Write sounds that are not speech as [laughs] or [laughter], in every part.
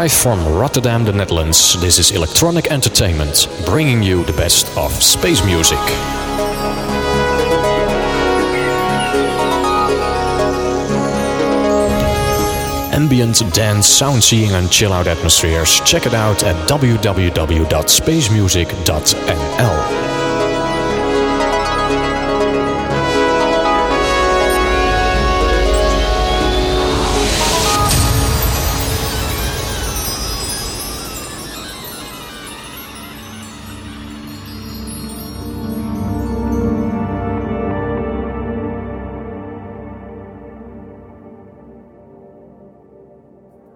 Live from Rotterdam, the Netherlands, this is Electronic Entertainment, bringing you the best of space music. ambient dance, sound seeing, and chill out atmospheres, check it out at www.spacemusic.nl.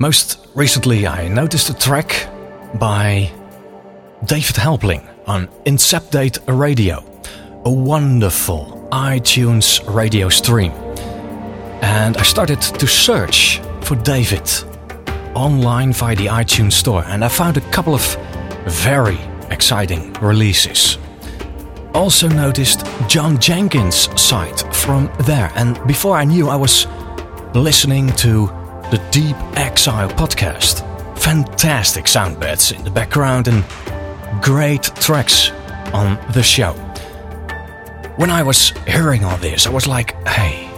Most recently, I noticed a track by David Helpling on Incepdate Radio, a wonderful iTunes radio stream. And I started to search for David online via the iTunes store, and I found a couple of very exciting releases. Also noticed John Jenkins' site from there, and before I knew, I was listening to the Deep Exile podcast. Fantastic sound beds in the background and great tracks on the show. When I was hearing all this, I was like, hey,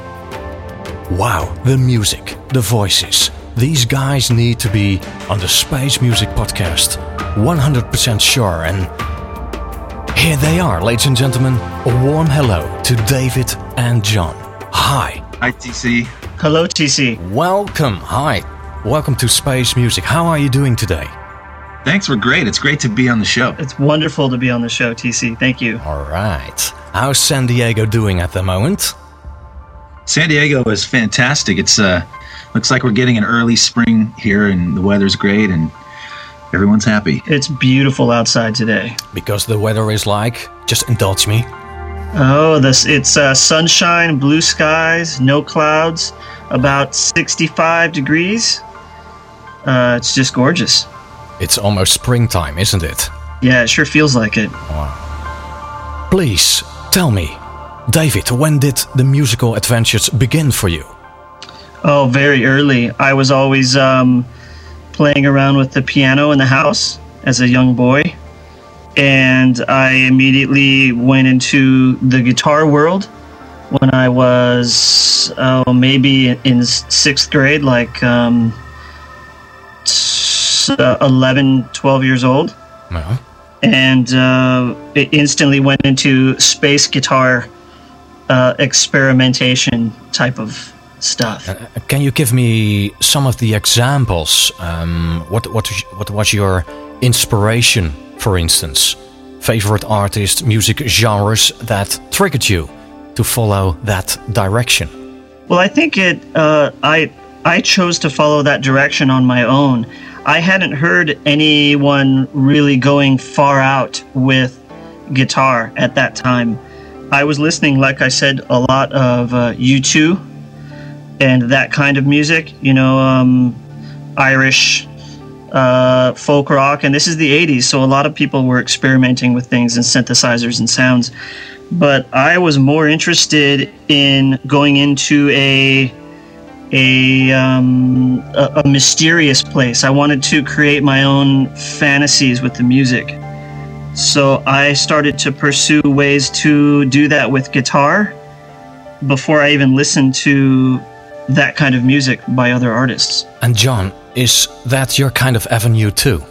wow, the music, the voices. These guys need to be on the Space Music Podcast. 100% sure. And here they are, ladies and gentlemen. A warm hello to David and John. Hi. Hi, TC. Hello, TC. Welcome. Hi. Welcome to Space Music. How are you doing today? Thanks. We're great. It's great to be on the show. It's wonderful to be on the show, TC. Thank you. All right. How's San Diego doing at the moment? San Diego is fantastic. It's uh looks like we're getting an early spring here and the weather's great and everyone's happy. It's beautiful outside today. Because the weather is like, just indulge me. Oh, this it's uh, sunshine, blue skies, no clouds, about 65 degrees. Uh, it's just gorgeous. It's almost springtime, isn't it? Yeah, it sure feels like it. Wow. Please tell me, David, when did the musical adventures begin for you? Oh, very early. I was always um, playing around with the piano in the house as a young boy and I immediately went into the guitar world when I was oh, maybe in sixth grade, like um, 11, 12 years old. Uh-huh. And uh, it instantly went into space guitar uh, experimentation type of stuff. Uh, can you give me some of the examples? Um, what, what, what was your inspiration for instance, favorite artists, music genres that triggered you to follow that direction? Well, I think it. Uh, I I chose to follow that direction on my own. I hadn't heard anyone really going far out with guitar at that time. I was listening, like I said, a lot of uh, U2 and that kind of music. You know, um, Irish uh, folk rock, and this is the 80s, so a lot of people were experimenting with things and synthesizers and sounds. But I was more interested in going into a a, um, a, a mysterious place. I wanted to create my own fantasies with the music. So I started to pursue ways to do that with guitar before I even listened to that kind of music by other artists. And John, is that your kind of avenue too?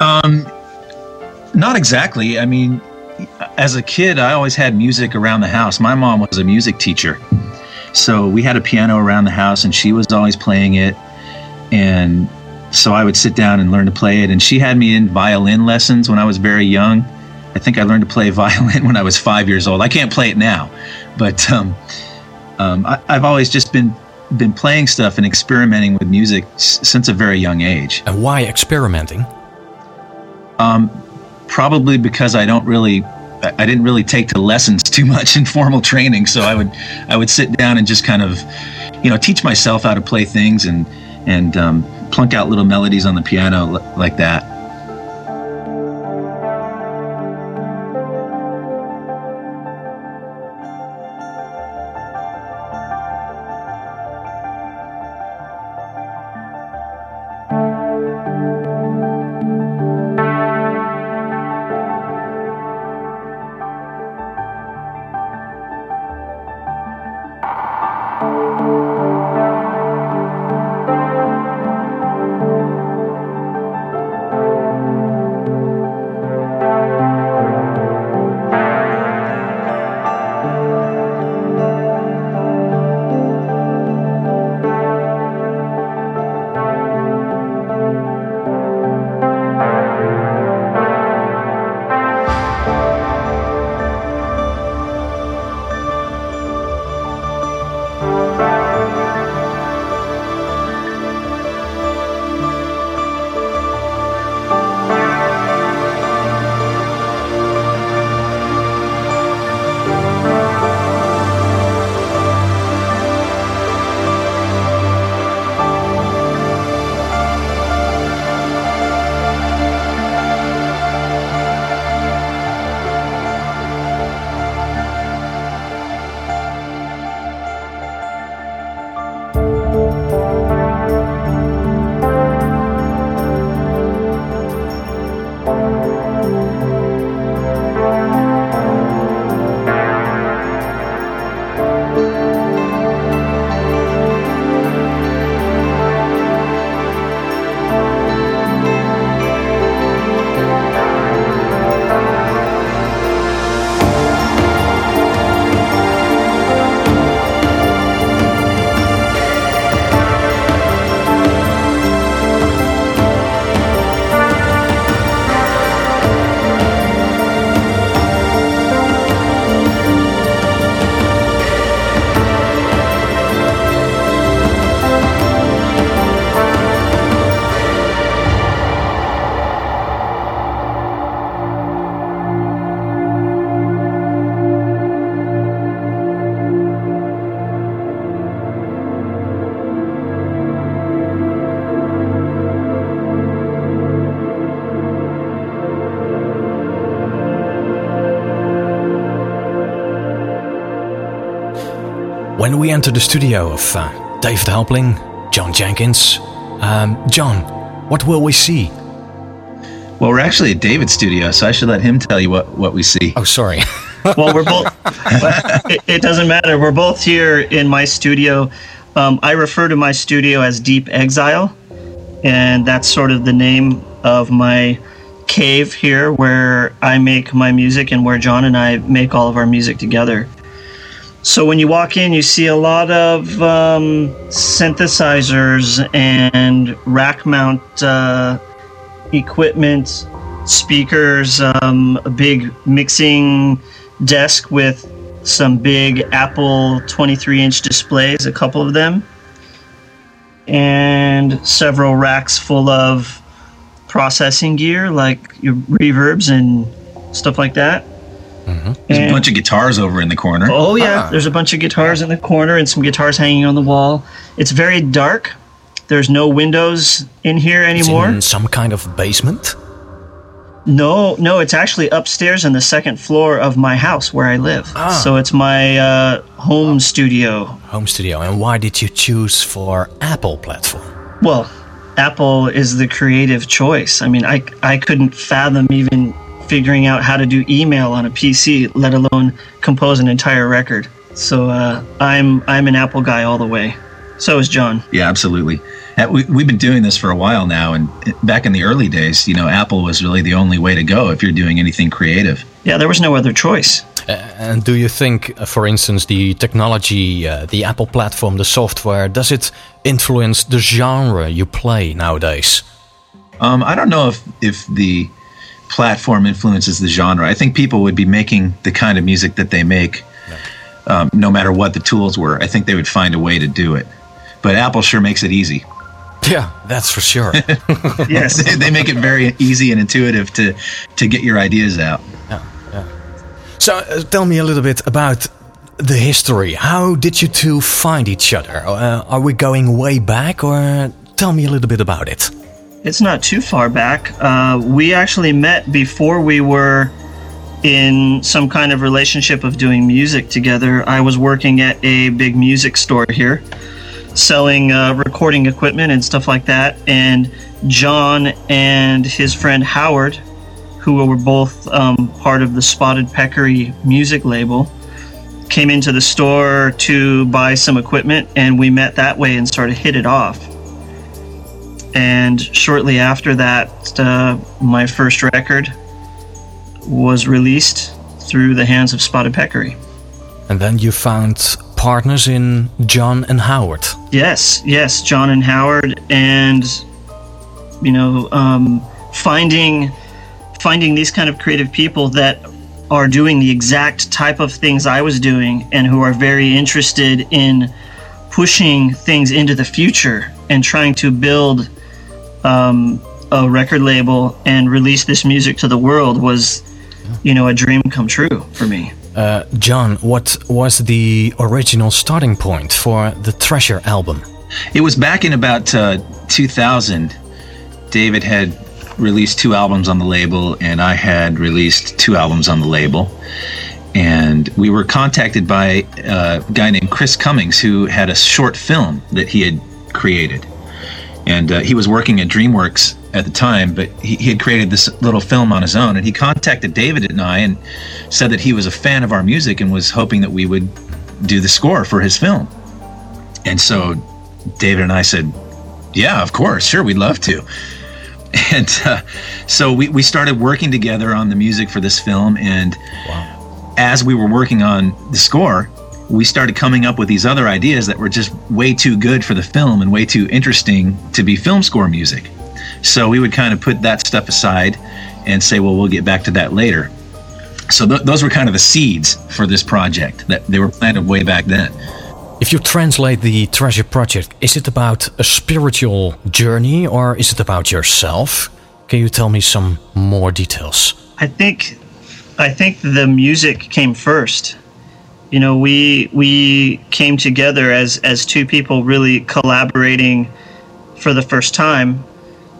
Um, not exactly. I mean, as a kid, I always had music around the house. My mom was a music teacher. So we had a piano around the house and she was always playing it. And so I would sit down and learn to play it. And she had me in violin lessons when I was very young. I think I learned to play [laughs] violin when I was five years old. I can't play it now, but um, um, I, I've always just been been playing stuff and experimenting with music s- since a very young age. And why experimenting? Um, probably because I don't really, I didn't really take to lessons too much in formal training. So I would, I would sit down and just kind of, you know, teach myself how to play things and and um, plunk out little melodies on the piano like that. When we enter the studio of uh, David Helpling, John Jenkins, um, John, what will we see? Well, we're actually at David's studio, so I should let him tell you what, what we see. Oh, sorry. [laughs] well, we're both. [laughs] it, it, doesn't matter. We're both here in my studio. Um, I refer to my studio as Deep Exile, and that's sort of the name of my cave here where I make my music and where John and I make all of our music together. So when you walk in, you see a lot of um, synthesizers and rack mount uh, equipment, speakers, um, a big mixing desk with some big Apple 23 inch displays, a couple of them, and several racks full of processing gear like your reverbs and stuff like that. Mm-hmm. There's and, a bunch of guitars over in the corner. Oh yeah, ah. there's a bunch of guitars in the corner and some guitars hanging on the wall. It's very dark. There's no windows in here anymore. in some kind of basement. No, no, it's actually upstairs in the second floor of my house where I live. Ah. So it's my uh, home studio. Home studio. And why did you choose for Apple platform? Well, Apple is the creative choice. I mean, I I couldn't fathom even figuring out how to do email on a PC, let alone compose an entire record. So uh, I'm I'm an Apple guy all the way. So is John. Yeah, absolutely. We, we've been doing this for a while now, and back in the early days, you know, Apple was really the only way to go if you're doing anything creative. Yeah, there was no other choice. Uh, and do you think, uh, for instance, the technology, uh, the Apple platform, the software, does it influence the genre you play nowadays? Um, I don't know if if the platform influences the genre. I think people would be making the kind of music that they make, um, no matter what the tools were. I think they would find a way to do it. But Apple sure makes it easy. Yeah, that's for sure. [laughs] [laughs] yes, they, they, make it very easy and intuitive to to get your ideas out. Yeah, yeah. So, uh, tell me a little bit about the history. How did you two find each other? Uh, are we going way back, or tell me a little bit about it? It's not too far back. Uh, we actually met before we were in some kind of relationship of doing music together. I was working at a big music store here, selling uh, recording equipment and stuff like that. And John and his friend Howard, who were both um, part of the Spotted Peccary music label, came into the store to buy some equipment, and we met that way and sort of hit it off. And shortly after that, uh, my first record was released through the hands of Spotted Peccary. And then you found partners in John and Howard. Yes, yes, John and Howard, and you know, um, finding finding these kind of creative people that are doing the exact type of things I was doing and who are very interested in pushing things into the future and trying to build um, a record label and release this music to the world was, you know, a dream come true for me. Uh, John, what was the original starting point for the Treasure album? It was back in about uh, 2000. David had released two albums on the label, and I had released two albums on the label. And we were contacted by a guy named Chris Cummings, who had a short film that he had created. And uh, he was working at DreamWorks at the time, but he, he had created this little film on his own. And he contacted David and I and said that he was a fan of our music and was hoping that we would do the score for his film. And so David and I said, Yeah, of course, sure, we'd love to. [laughs] and uh, so we, we started working together on the music for this film and wow. as we were working on the score we started coming up with these other ideas that were just way too good for the film and way too interesting to be film score music so we would kind of put that stuff aside and say well we'll get back to that later so th- those were kind of the seeds for this project that they were planted way back then if you translate the Treasure Project, is it about a spiritual journey or is it about yourself? Can you tell me some more details? I think I think the music came first. You know, we we came together as as two people really collaborating for the first time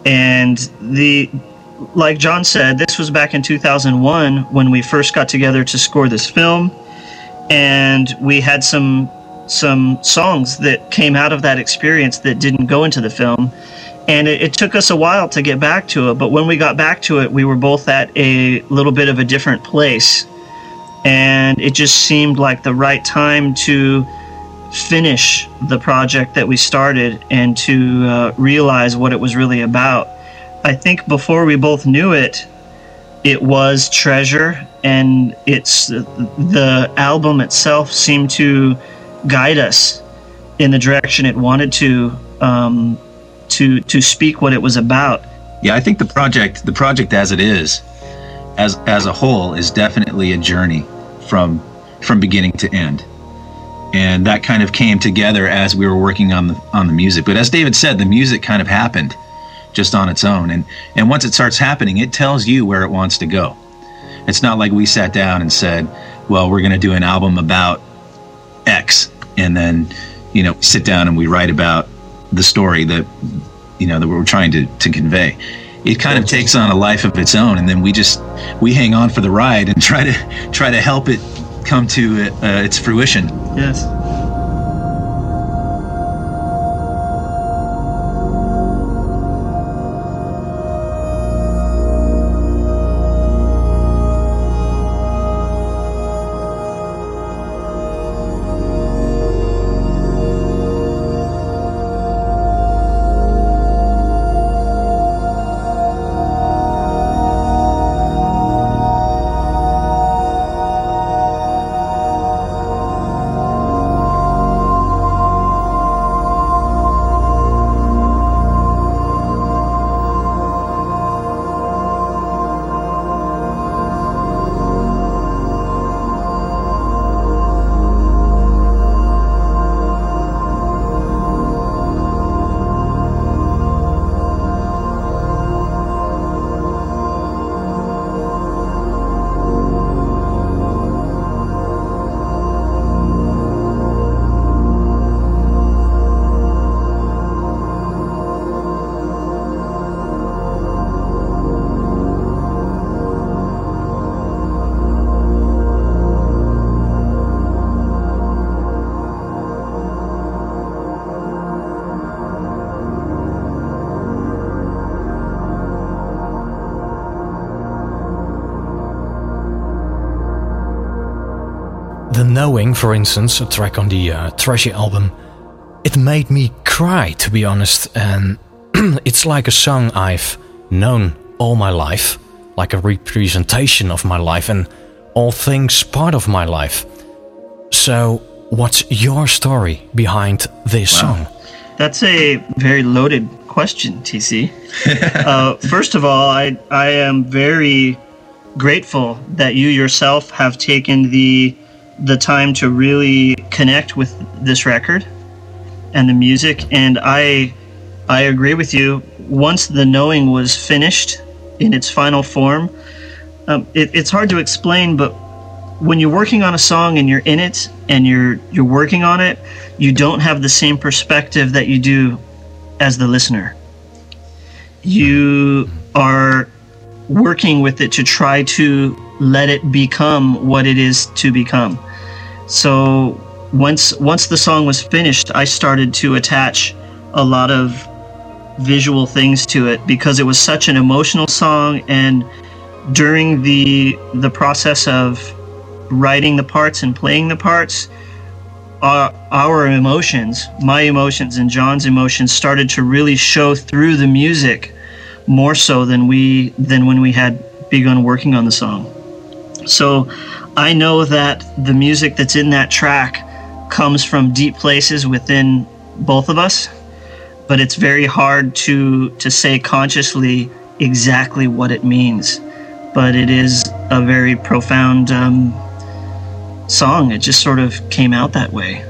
and the like John said, this was back in 2001 when we first got together to score this film and we had some some songs that came out of that experience that didn't go into the film. And it, it, took us a while to get back to it. But when we got back to it, we were both at a little bit of a different place. And it just seemed like the right time to finish the project that we started and to uh, realize what it was really about. I think before we both knew it, it was Treasure, and it's the album itself seemed to guide us in the direction it wanted to um, to to speak what it was about. Yeah, I think the project the project as it is as as a whole is definitely a journey from from beginning to end. And that kind of came together as we were working on the on the music. But as David said, the music kind of happened just on its own. And and once it starts happening, it tells you where it wants to go. It's not like we sat down and said, "Well, we're going to do an album about X, and then you know sit down and we write about the story that you know that we're trying to, to convey it kind of takes on a life of its own and then we just we hang on for the ride and try to try to help it come to uh, its fruition. Yes The Knowing, for instance, a track on the uh, Treasure album, it made me cry, to be honest. And [clears throat] it's like a song I've known all my life, like a representation of my life and all things part of my life. So, what's your story behind this wow. song? That's a very loaded question, TC. [laughs] uh, first of all, I I am very grateful that you yourself have taken the the time to really connect with this record and the music and I I agree with you once the knowing was finished in its final form um, it, it's hard to explain but when you're working on a song and you're in it and you're you're working on it you don't have the same perspective that you do as the listener you are working with it to try to let it become what it is to become. So once once the song was finished, I started to attach a lot of visual things to it because it was such an emotional song and during the the process of writing the parts and playing the parts our, our emotions my emotions and john's emotions started to really show through the music more so than we than when we had begun working on the song. So I know that the music that's in that track comes from deep places within both of us, but it's very hard to to say consciously exactly what it means. But it is a very profound um, song. It just sort of came out that way.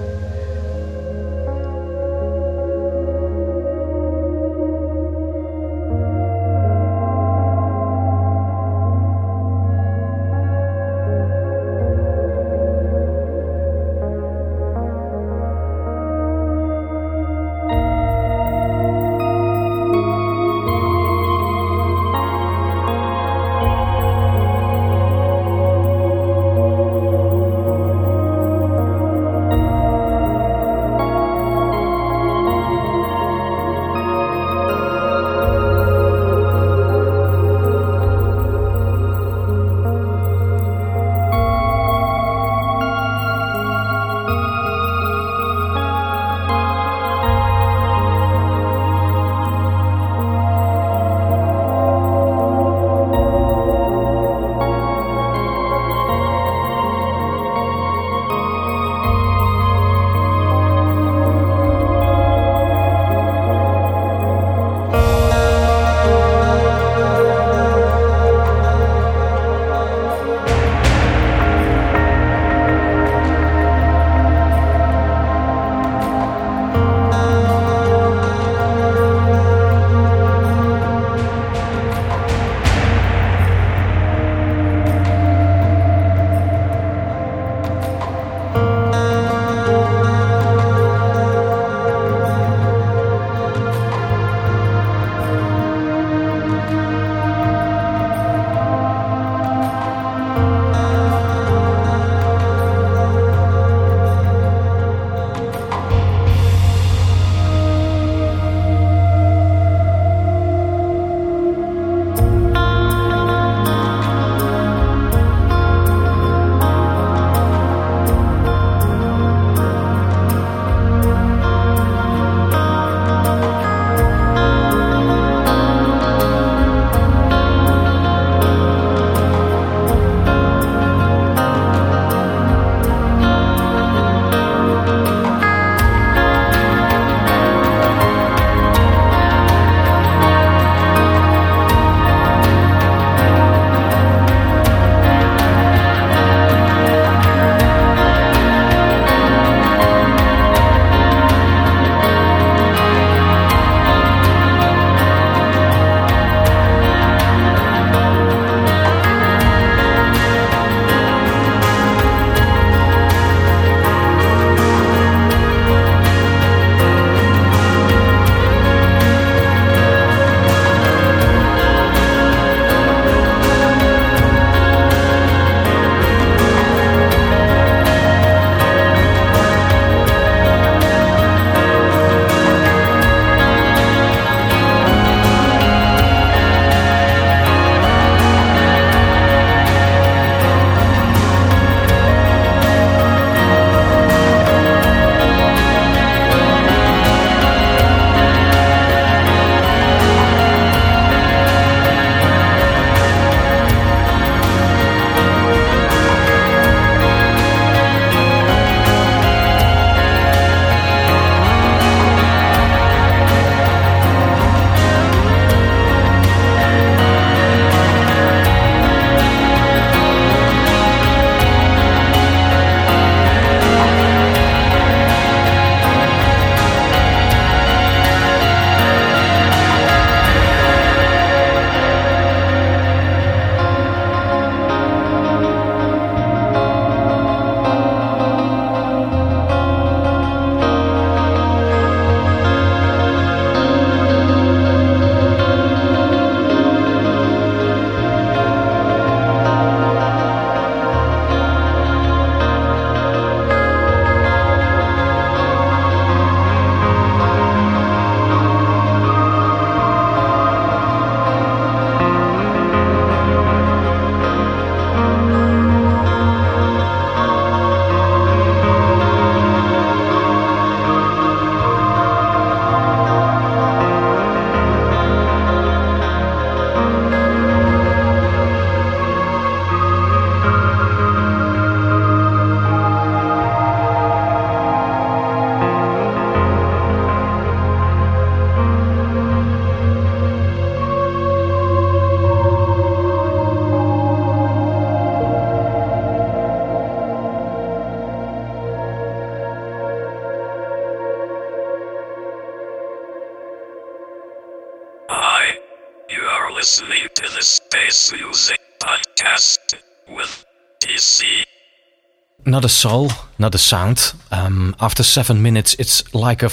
Not a soul, not a sound. Um, after seven minutes, it's like a,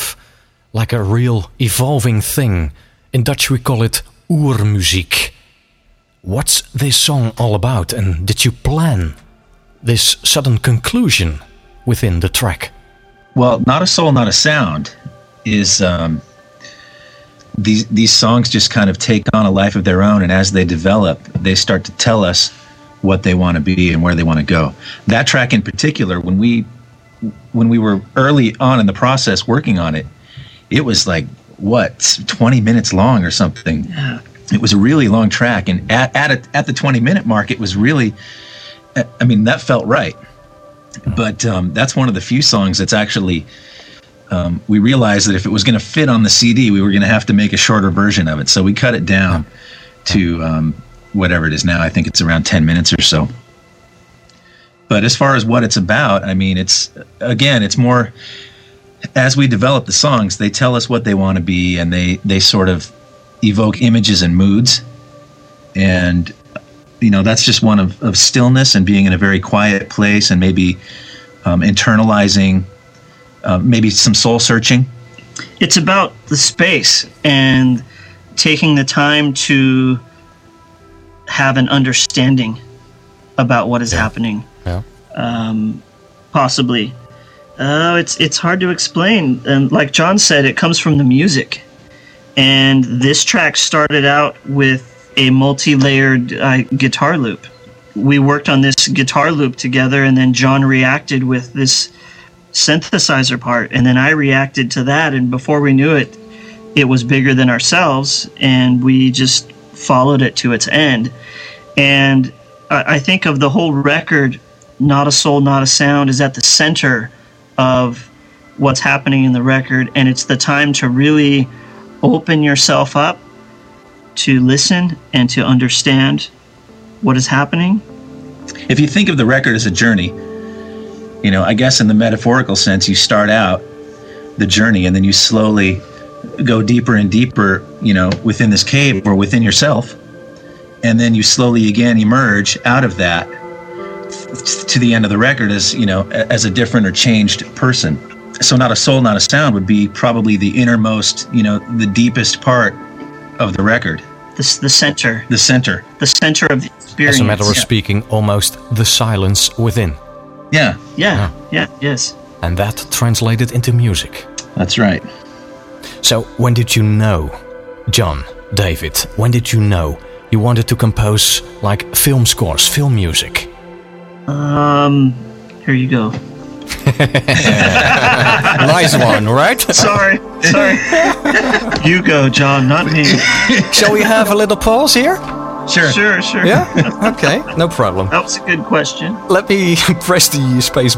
like a real evolving thing. In Dutch, we call it oermuziek. What's this song all about, and did you plan this sudden conclusion within the track? Well, not a soul, not a sound is um, these these songs just kind of take on a life of their own, and as they develop, they start to tell us what they want to be and where they want to go. That track in particular, when we when we were early on in the process working on it, it was like what 20 minutes long or something. It was a really long track, and at at, a, at the 20 minute mark, it was really. I mean, that felt right. But um, that's one of the few songs that's actually um, we realized that if it was going to fit on the CD, we were going to have to make a shorter version of it. So we cut it down to um, whatever it is now. I think it's around 10 minutes or so. But as far as what it's about, I mean, it's again, it's more as we develop the songs, they tell us what they want to be and they, they sort of evoke images and moods. And, you know, that's just one of, of stillness and being in a very quiet place and maybe um, internalizing uh, maybe some soul searching. It's about the space and taking the time to have an understanding about what is Yeah. happening. Yeah. Um, possibly. Uh, it's it's hard to explain. And like John said, it comes from the music. And this track started out with a multi-layered uh, guitar loop. We worked on this guitar loop together, and then John reacted with this synthesizer part, and then I reacted to that, and before we knew it, it was bigger than ourselves, and we just followed it to its end. And I, I think of the whole record, "Not a Soul, Not a Sound" is at the center of what's happening in the record, and it's the time to really open yourself up to listen and to understand what is happening. If you think of the record as a journey, you know, I guess in the metaphorical sense, you start out the journey and then you slowly go deeper and deeper, you know, within this cave or within yourself. And then you slowly again emerge out of that to the end of the record as, you know, as a different or changed person. So, not a soul, not a sound would be probably the innermost, you know, the deepest part of the record, This the center, the center. the center of the experience. As a matter of yeah. speaking, almost the silence within. Yeah. Yeah, yeah, yeah, yes. And that translated into music. that's right. So, when did you know, John, David, when did you know you wanted to compose like film scores, film music? Um, here you go. [laughs] nice one, right? [laughs] Sorry, sorry. you go, John, not me. Shall we have a little pause here? Sure. Sure, sure. Yeah? Okay, no problem. That was a good question. Let me [laughs] press the space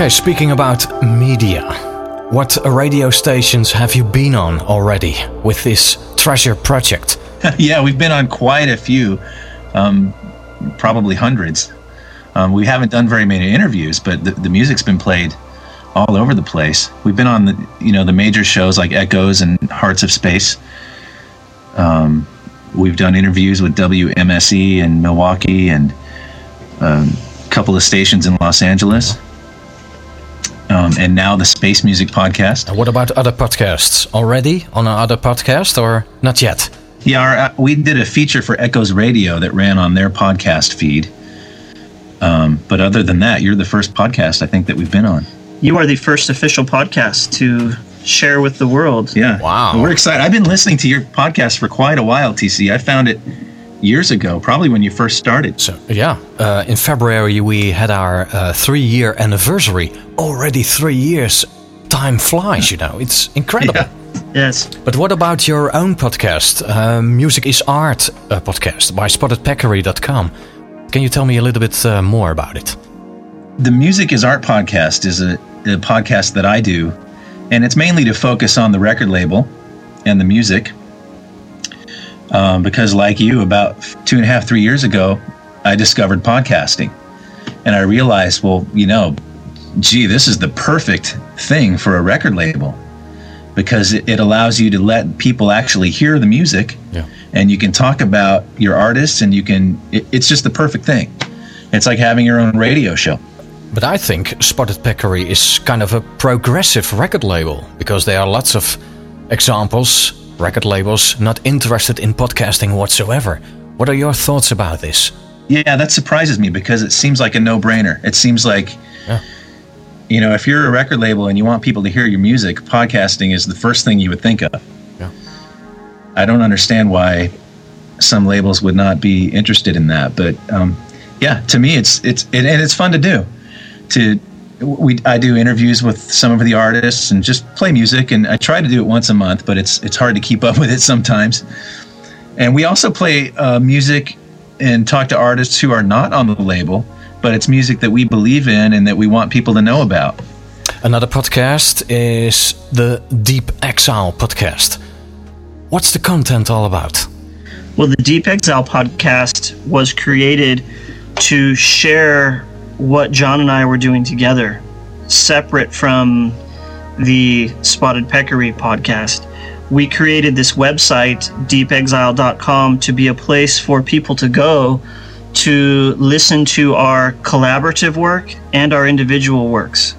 Okay, speaking about media, what radio stations have you been on already with this treasure project? [laughs] yeah, we've been on quite a few, um, probably hundreds. Um, we haven't done very many interviews, but the, the, music's been played all over the place. We've been on the you know the major shows like Echoes and Hearts of Space. Um, we've done interviews with WMSE in Milwaukee and um, a couple of stations in Los Angeles. And now the Space Music Podcast. And what about other podcasts? Already on another podcast or not yet? Yeah, our, uh, we did a feature for Echoes Radio that ran on their podcast feed. Um, but other than that, you're the first podcast I think that we've been on. You are the first official podcast to share with the world. Yeah. Wow. we're excited. I've been listening to your podcast for quite a while, TC. I found it years ago, probably when you first started. So yeah, uh, in February we had our uh, three-year anniversary. Already three years. Time flies, you know. It's incredible. [laughs] Yeah. Yes. But what about your own podcast, uh, Music is Art uh, podcast by SpottedPeccary.com? Can you tell me a little bit uh, more about it? The Music is Art podcast is a, a podcast that I do, and it's mainly to focus on the record label and the music um, because, like you, about two and a half, three years ago, I discovered podcasting. And I realized, well, you know, gee, this is the perfect thing for a record label because it, it allows you to let people actually hear the music yeah. and you can talk about your artists and you can, it, it's just the perfect thing. It's like having your own radio show. But I think Spotted Peccary is kind of a progressive record label because there are lots of examples record labels not interested in podcasting whatsoever. What are your thoughts about this? Yeah, that surprises me because it seems like a no brainer. It seems like, yeah. you know, if you're a record label and you want people to hear your music, podcasting is the first thing you would think of. Yeah. I don't understand why some labels would not be interested in that, but um, yeah, to me, it's it's it, and it's fun to do. To we I do interviews with some of the artists and just play music and I try to do it once a month but it's it's hard to keep up [laughs] with it sometimes. And we also play uh, music and talk to artists who are not on the label but it's music that we believe in and that we want people to know about. Another podcast is the deep exile podcast. What's the content all about? Well the deep exile podcast was created to share what John and I were doing together, separate from the Spotted Peccary podcast. We created this website, deepexile.com, to be a place for people to go to listen to our collaborative work and our individual works.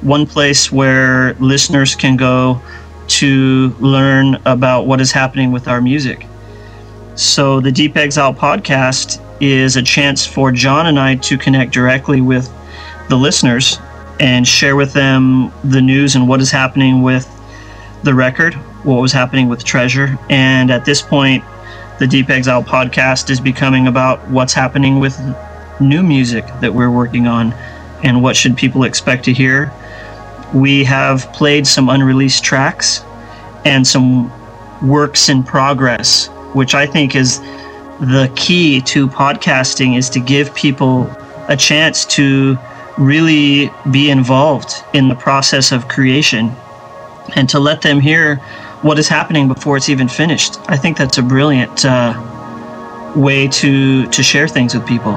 One place where listeners can go to learn about what is happening with our music. So, the Deep Exile podcast is a chance for John and I to connect directly with the listeners and share with them the news and what is happening with the record, what was happening with Treasure. And at this point, the Deep Exile podcast is becoming about what's happening with new music that we're working on and what should people expect to hear. We have played some unreleased tracks and some works in progress, which I think is the key to podcasting is to give people a chance to really be involved in the process of creation and to let them hear what is happening before it's even finished. I think that's a brilliant uh, way to to share things with people.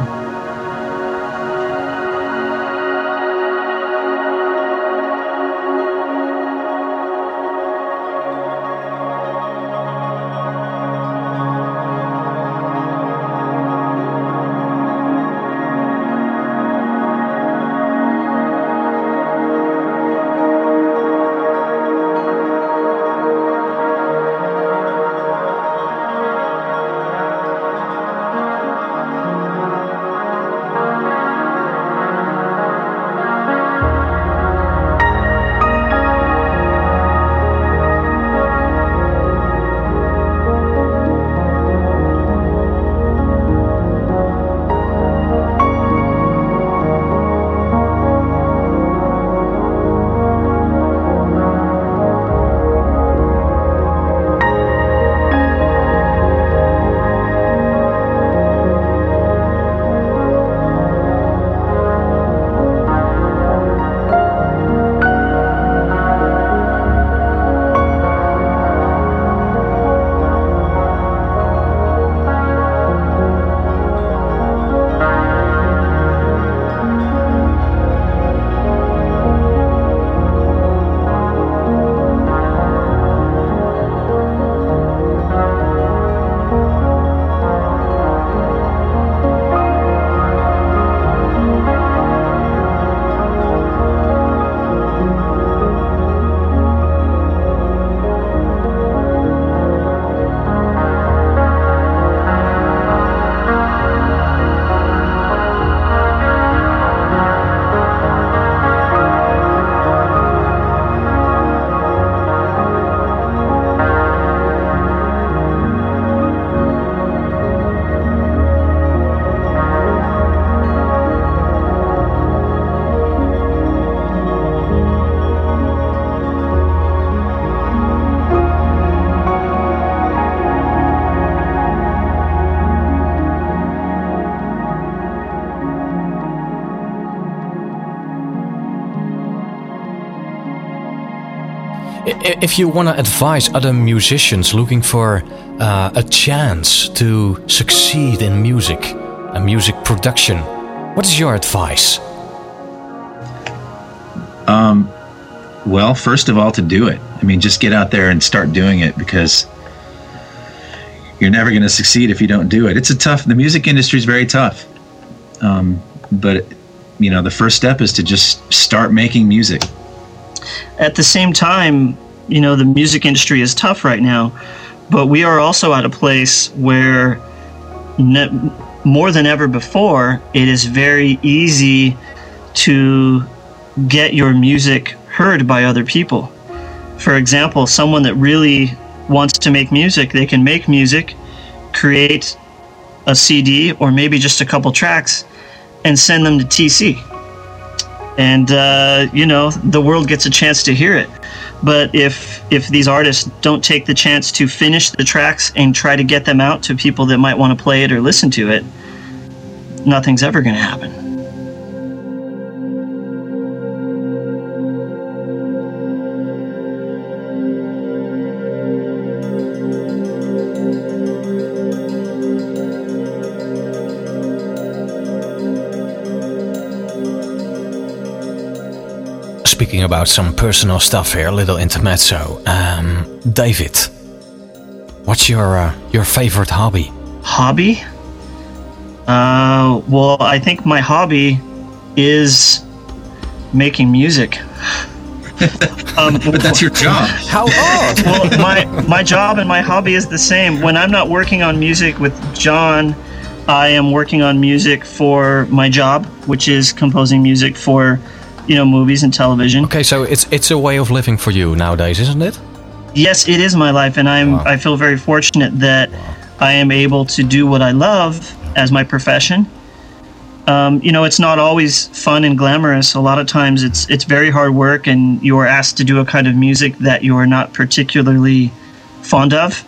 If you want to advise other musicians looking for uh, a chance to succeed in music and music production, what is your advice? Um, Well, first of all, to do it. I mean, just get out there and start doing it because you're never going to succeed if you don't do it. It's a tough. The music industry is very tough, um, but you know, the first step is to just start making music. At the same time, you know, the music industry is tough right now, but we are also at a place where ne- more than ever before, it is very easy to get your music heard by other people. For example, someone that really wants to make music, they can make music, create a CD or maybe just a couple tracks, and send them to TC. And uh, you know, the world gets a chance to hear it. But if if these artists don't take the chance to finish the tracks and try to get them out to people that might want to play it or listen to it, nothing's ever going to happen. Speaking about some personal stuff here, a little intermezzo. Um, David, what's your uh, your favorite hobby? Hobby? Uh, well, I think my hobby is making music. [laughs] um, But that's your job. How odd! [laughs] well, my my job and my hobby is the same. When I'm not working on music with John, I am working on music for my job, which is composing music for, you know, movies and television. okay, so it's it's a way of living for you nowadays, isn't it? Yes, it is my life, and I'm Wow. I feel very fortunate that I am able to do what I love as my profession. Um, you know, it's not always fun and glamorous. A lot of times, it's it's very hard work, and you are asked to do a kind of music that you are not particularly fond of.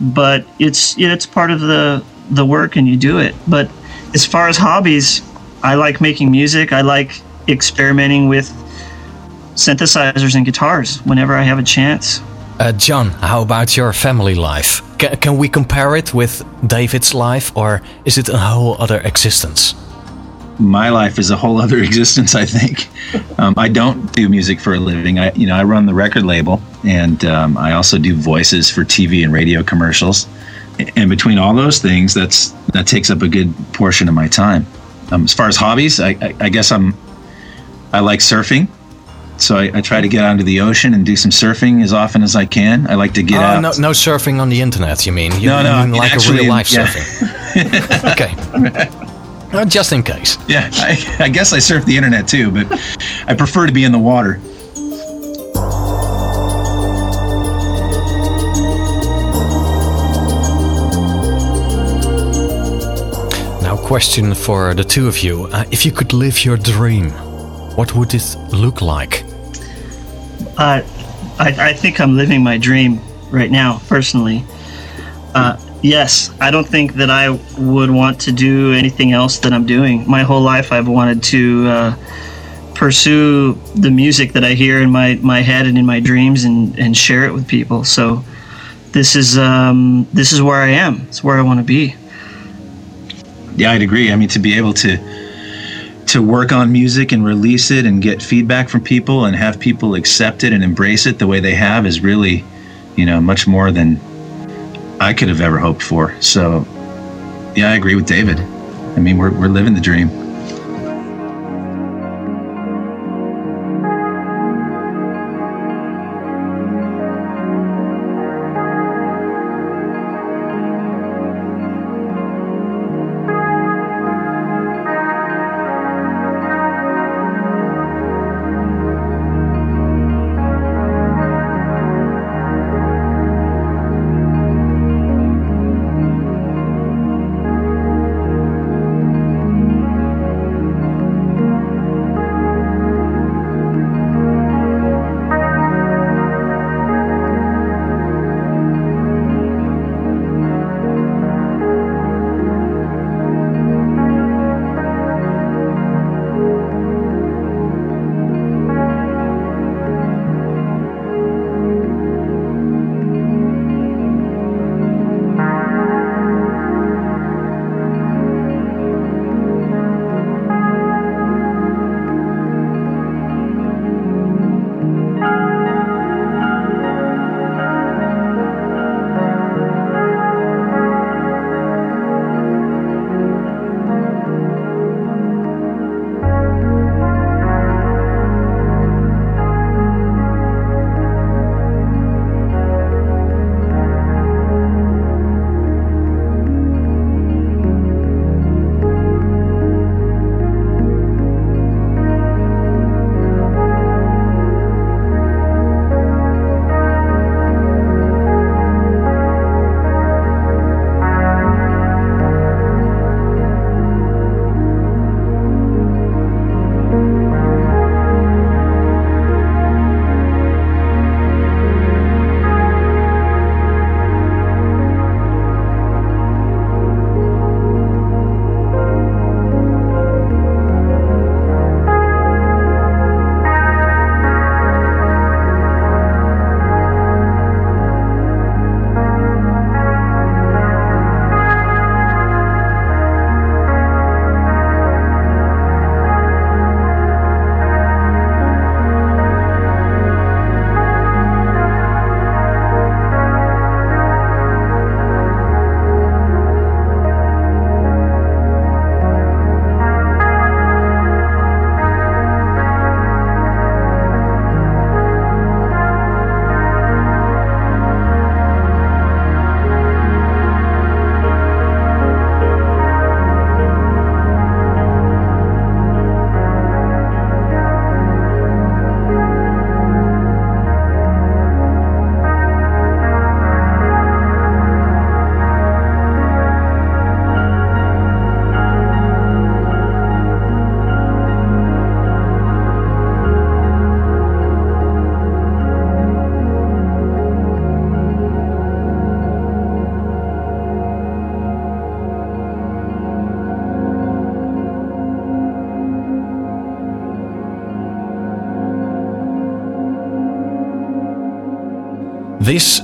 But it's it's part of the the work, and you do it. But as far as hobbies, I like making music. I like experimenting with synthesizers and guitars whenever I have a chance. Uh, John, how about your family life? Can, can we compare it with David's life, or is it a whole other existence? my life is a whole other [laughs] existence. I think um, I don't do music for a living. I, you know, I run the record label, and um, I also do voices for TV and radio commercials. And between all those things, that's that takes up a good portion of my time. Um, as far as hobbies, I, I, I guess I'm I like surfing, so I, I try to get onto the ocean and do some surfing as often as I can. I like to get Oh, out. no, no surfing on the internet, you mean? You No, no, mean like actually, a real life yeah. surfing. [laughs] okay. Just in case. Yeah, I, I guess I surf the internet too, but I prefer to be in the water. Now, question for the two of you. Uh, if you could live your dream, what would this look like? Uh, I, I think I'm living my dream right now, personally. Uh, yes, I don't think that I would want to do anything else that I'm doing. My whole life, I've wanted to uh, pursue the music that I hear in my, my head and in my dreams and, and share it with people. So this is um, this is where I am. It's where I want to be. Yeah, I'd agree. I mean, to be able to to work on music and release it and get feedback from people and have people accept it and embrace it the way they have is really, you know, much more than I could have ever hoped for. So, yeah, I agree with David. I mean, we're we're living the dream. This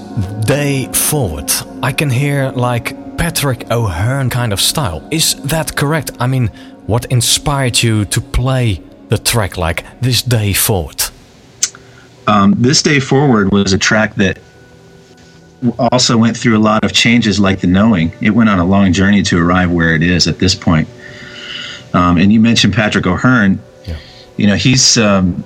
day forward, I can hear like Patrick O'Hearn kind of style. Is that correct? I mean, what inspired you to play the track like this day forward? Um, this day forward was a track that also went through a lot of changes, like the knowing. It went on a long journey to arrive where it is at this point. Um, and you mentioned Patrick O'Hearn. Yeah. You know, he's um,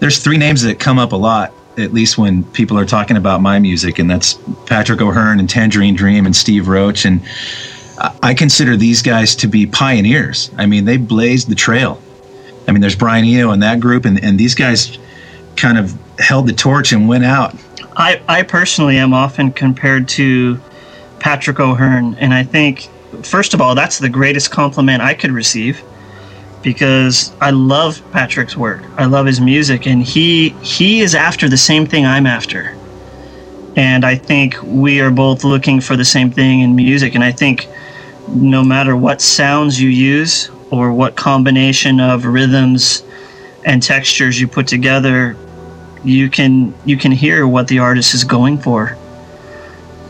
there's three names that come up a lot at least when people are talking about my music, and that's Patrick O'Hearn and Tangerine Dream and Steve Roach. And I consider these guys to be pioneers. I mean, they blazed the trail. I mean, there's Brian Eno and that group, and, and these guys kind of held the torch and went out. I, I personally am often compared to Patrick O'Hearn, and I think, first of all, that's the greatest compliment I could receive because I love Patrick's work. I love his music, and he he is after the same thing I'm after. And I think we are both looking for the same thing in music. And I think no matter what sounds you use or what combination of rhythms and textures you put together, you can you can hear what the artist is going for.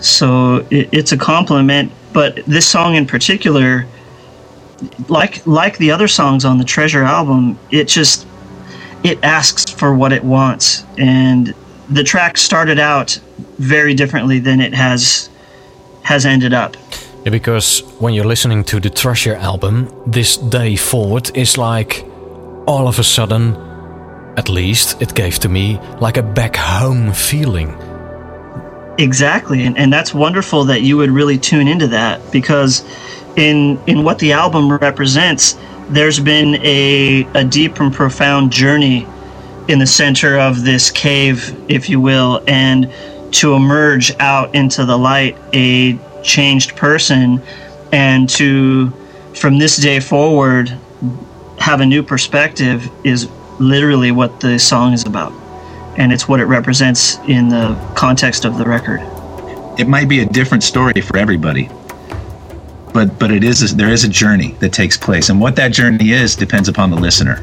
So it, it's a compliment. But this song in particular like like the other songs on the Treasure album, it just it asks for what it wants, and the track started out very differently than it has has ended up. Yeah, because when you're listening to the Treasure album, this day forward is like all of a sudden, at least it gave to me like a back home feeling. Exactly, and, and that's wonderful that you would really tune into that because in in what the album represents, there's been a a deep and profound journey in the center of this cave, if you will, and to emerge out into the light a changed person and to from this day forward have a new perspective is literally what the song is about. And it's what it represents in the context of the record. It might be a different story for everybody but but it is there is a journey that takes place, and what that journey is depends upon the listener.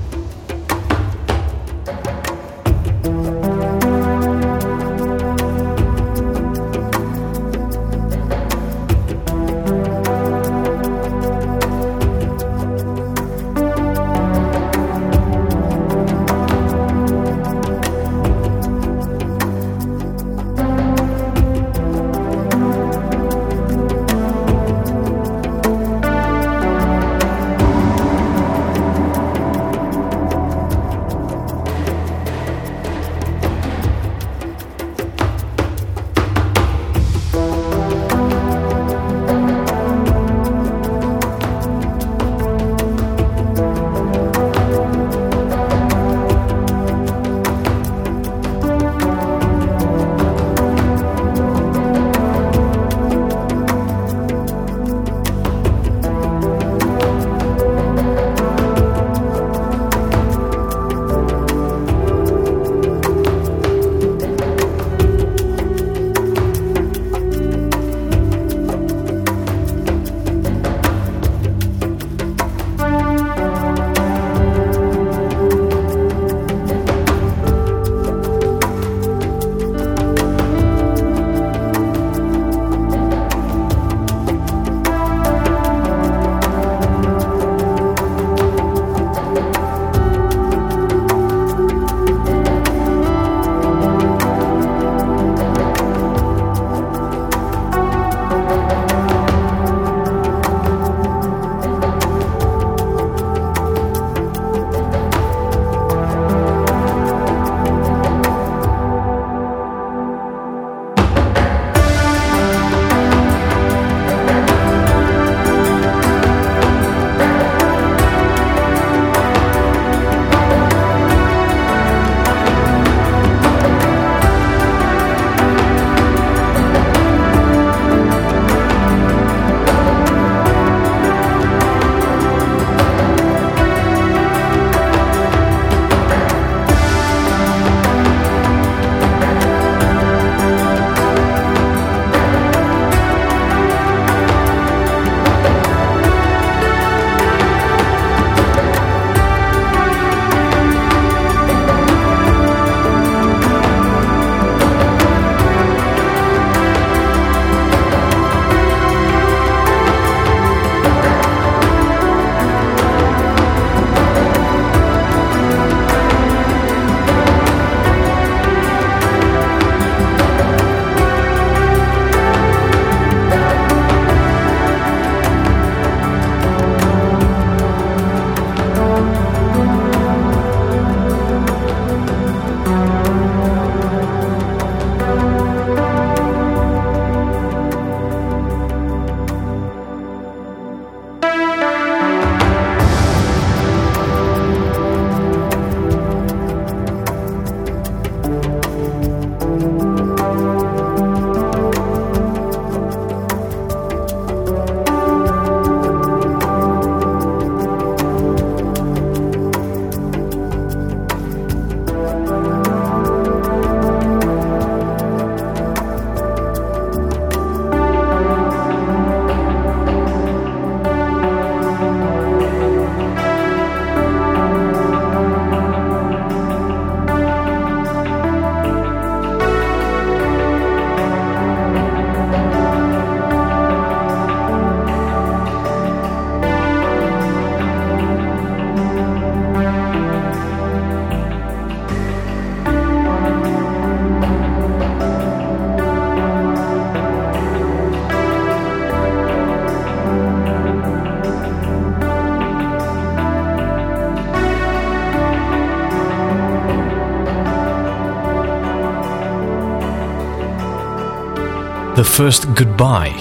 First goodbye.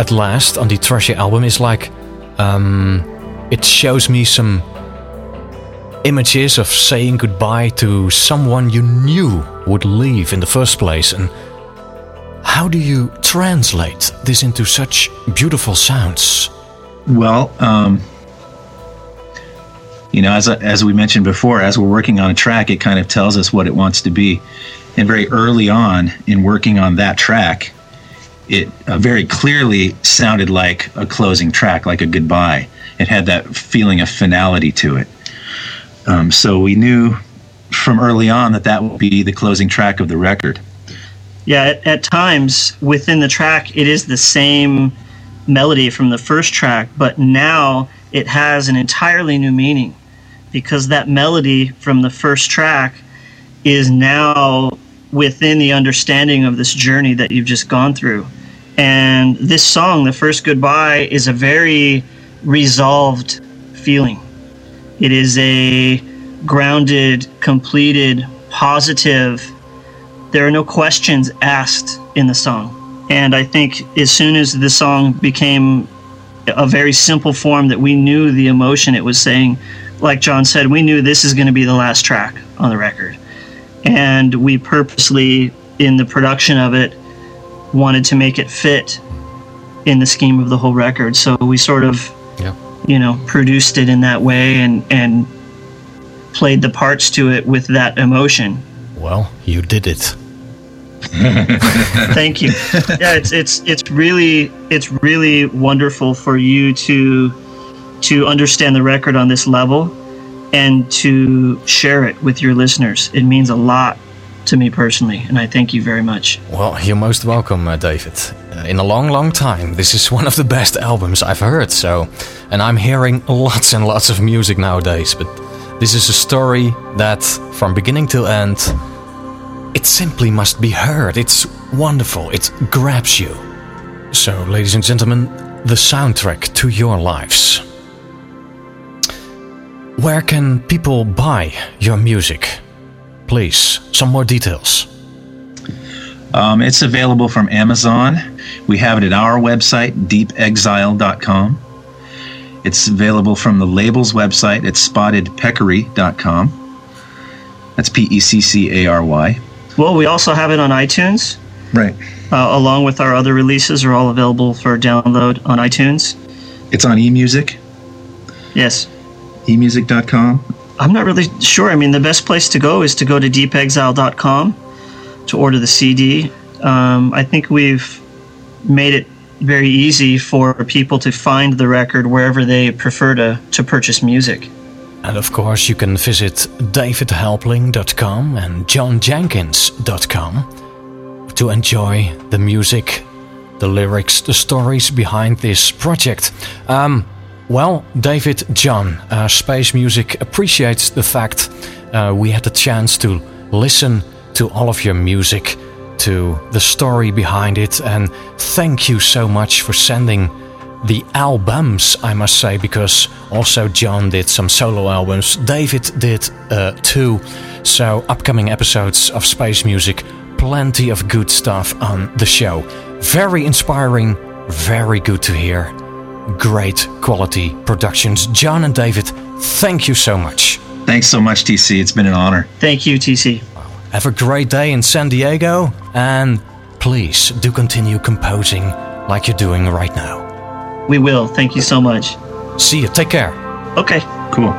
At last on the Treasure album is like um, it shows me some images of saying goodbye to someone you knew would leave in the first place. And how do you translate this into such beautiful sounds? Well um, you know as, as we mentioned before as we're working on a track it kind of tells us what it wants to be and very early on in working on that track it uh, very clearly sounded like a closing track like a goodbye it had that feeling of finality to it um, so we knew from early on that that would be the closing track of the record. Yeah, at, at, times within the track, it is the same melody from the first track, but now it has an entirely new meaning because that melody from the first track is now within the understanding of this journey that you've just gone through. And this song, The First Goodbye, is a very resolved feeling it is a grounded, completed, positive. There are no questions asked in the song. And I think as soon as the song became a very simple form that we knew the emotion it was saying, like John said, we knew this is going to be the last track on the record. And we purposely, in the production of it, wanted to make it fit in the scheme of the whole record. So we sort of you know, produced it in that way and and played the parts to it with that emotion. Well, you did it. [laughs] Thank you. Yeah, it's it's it's really it's really wonderful for you to to understand the record on this level and to share it with your listeners. It means a lot to me personally, and I thank you very much. Well, you're most welcome, uh, David. Uh, in a long, long time, this is one of the best albums I've heard. So, and I'm hearing lots and lots of music nowadays, but this is a story that, from beginning to end, it simply must be heard. It's wonderful. It grabs you. So, ladies and gentlemen, the soundtrack to your lives. Where can people buy your music? Please, some more details. Um, it's available from Amazon. We have it at our website, deepexile.com. It's available from the label's website at spottedpeccary.com. That's P E C C A R Y. Well, we also have it on iTunes. Right. Uh, along with our other releases, are all available for download on iTunes. It's on eMusic. Yes. eMusic.com. I'm not really sure. I mean, the best place to go is to go to deepexile.com to order the CD. Um, I think we've made it very easy for people to find the record wherever they prefer to, to purchase music. And of course, you can visit davidhelpling.com and johnjenkins.com to enjoy the music, the lyrics, the stories behind this project. Um, well, David, John, uh, Space Music appreciates the fact uh, we had the chance to listen to all of your music, to the story behind it, and thank you so much for sending the albums, I must say, because also John did some solo albums, David did uh, too. So, upcoming episodes of Space Music, plenty of good stuff on the show. Very inspiring, very good to hear great quality productions. John and David, thank you so much. Thanks so much, TC. It's been an honor. Thank you, TC. Have a great day in San Diego, and please do continue composing like you're doing right now. We will. Thank you so much. See you. Take care. Okay. Cool.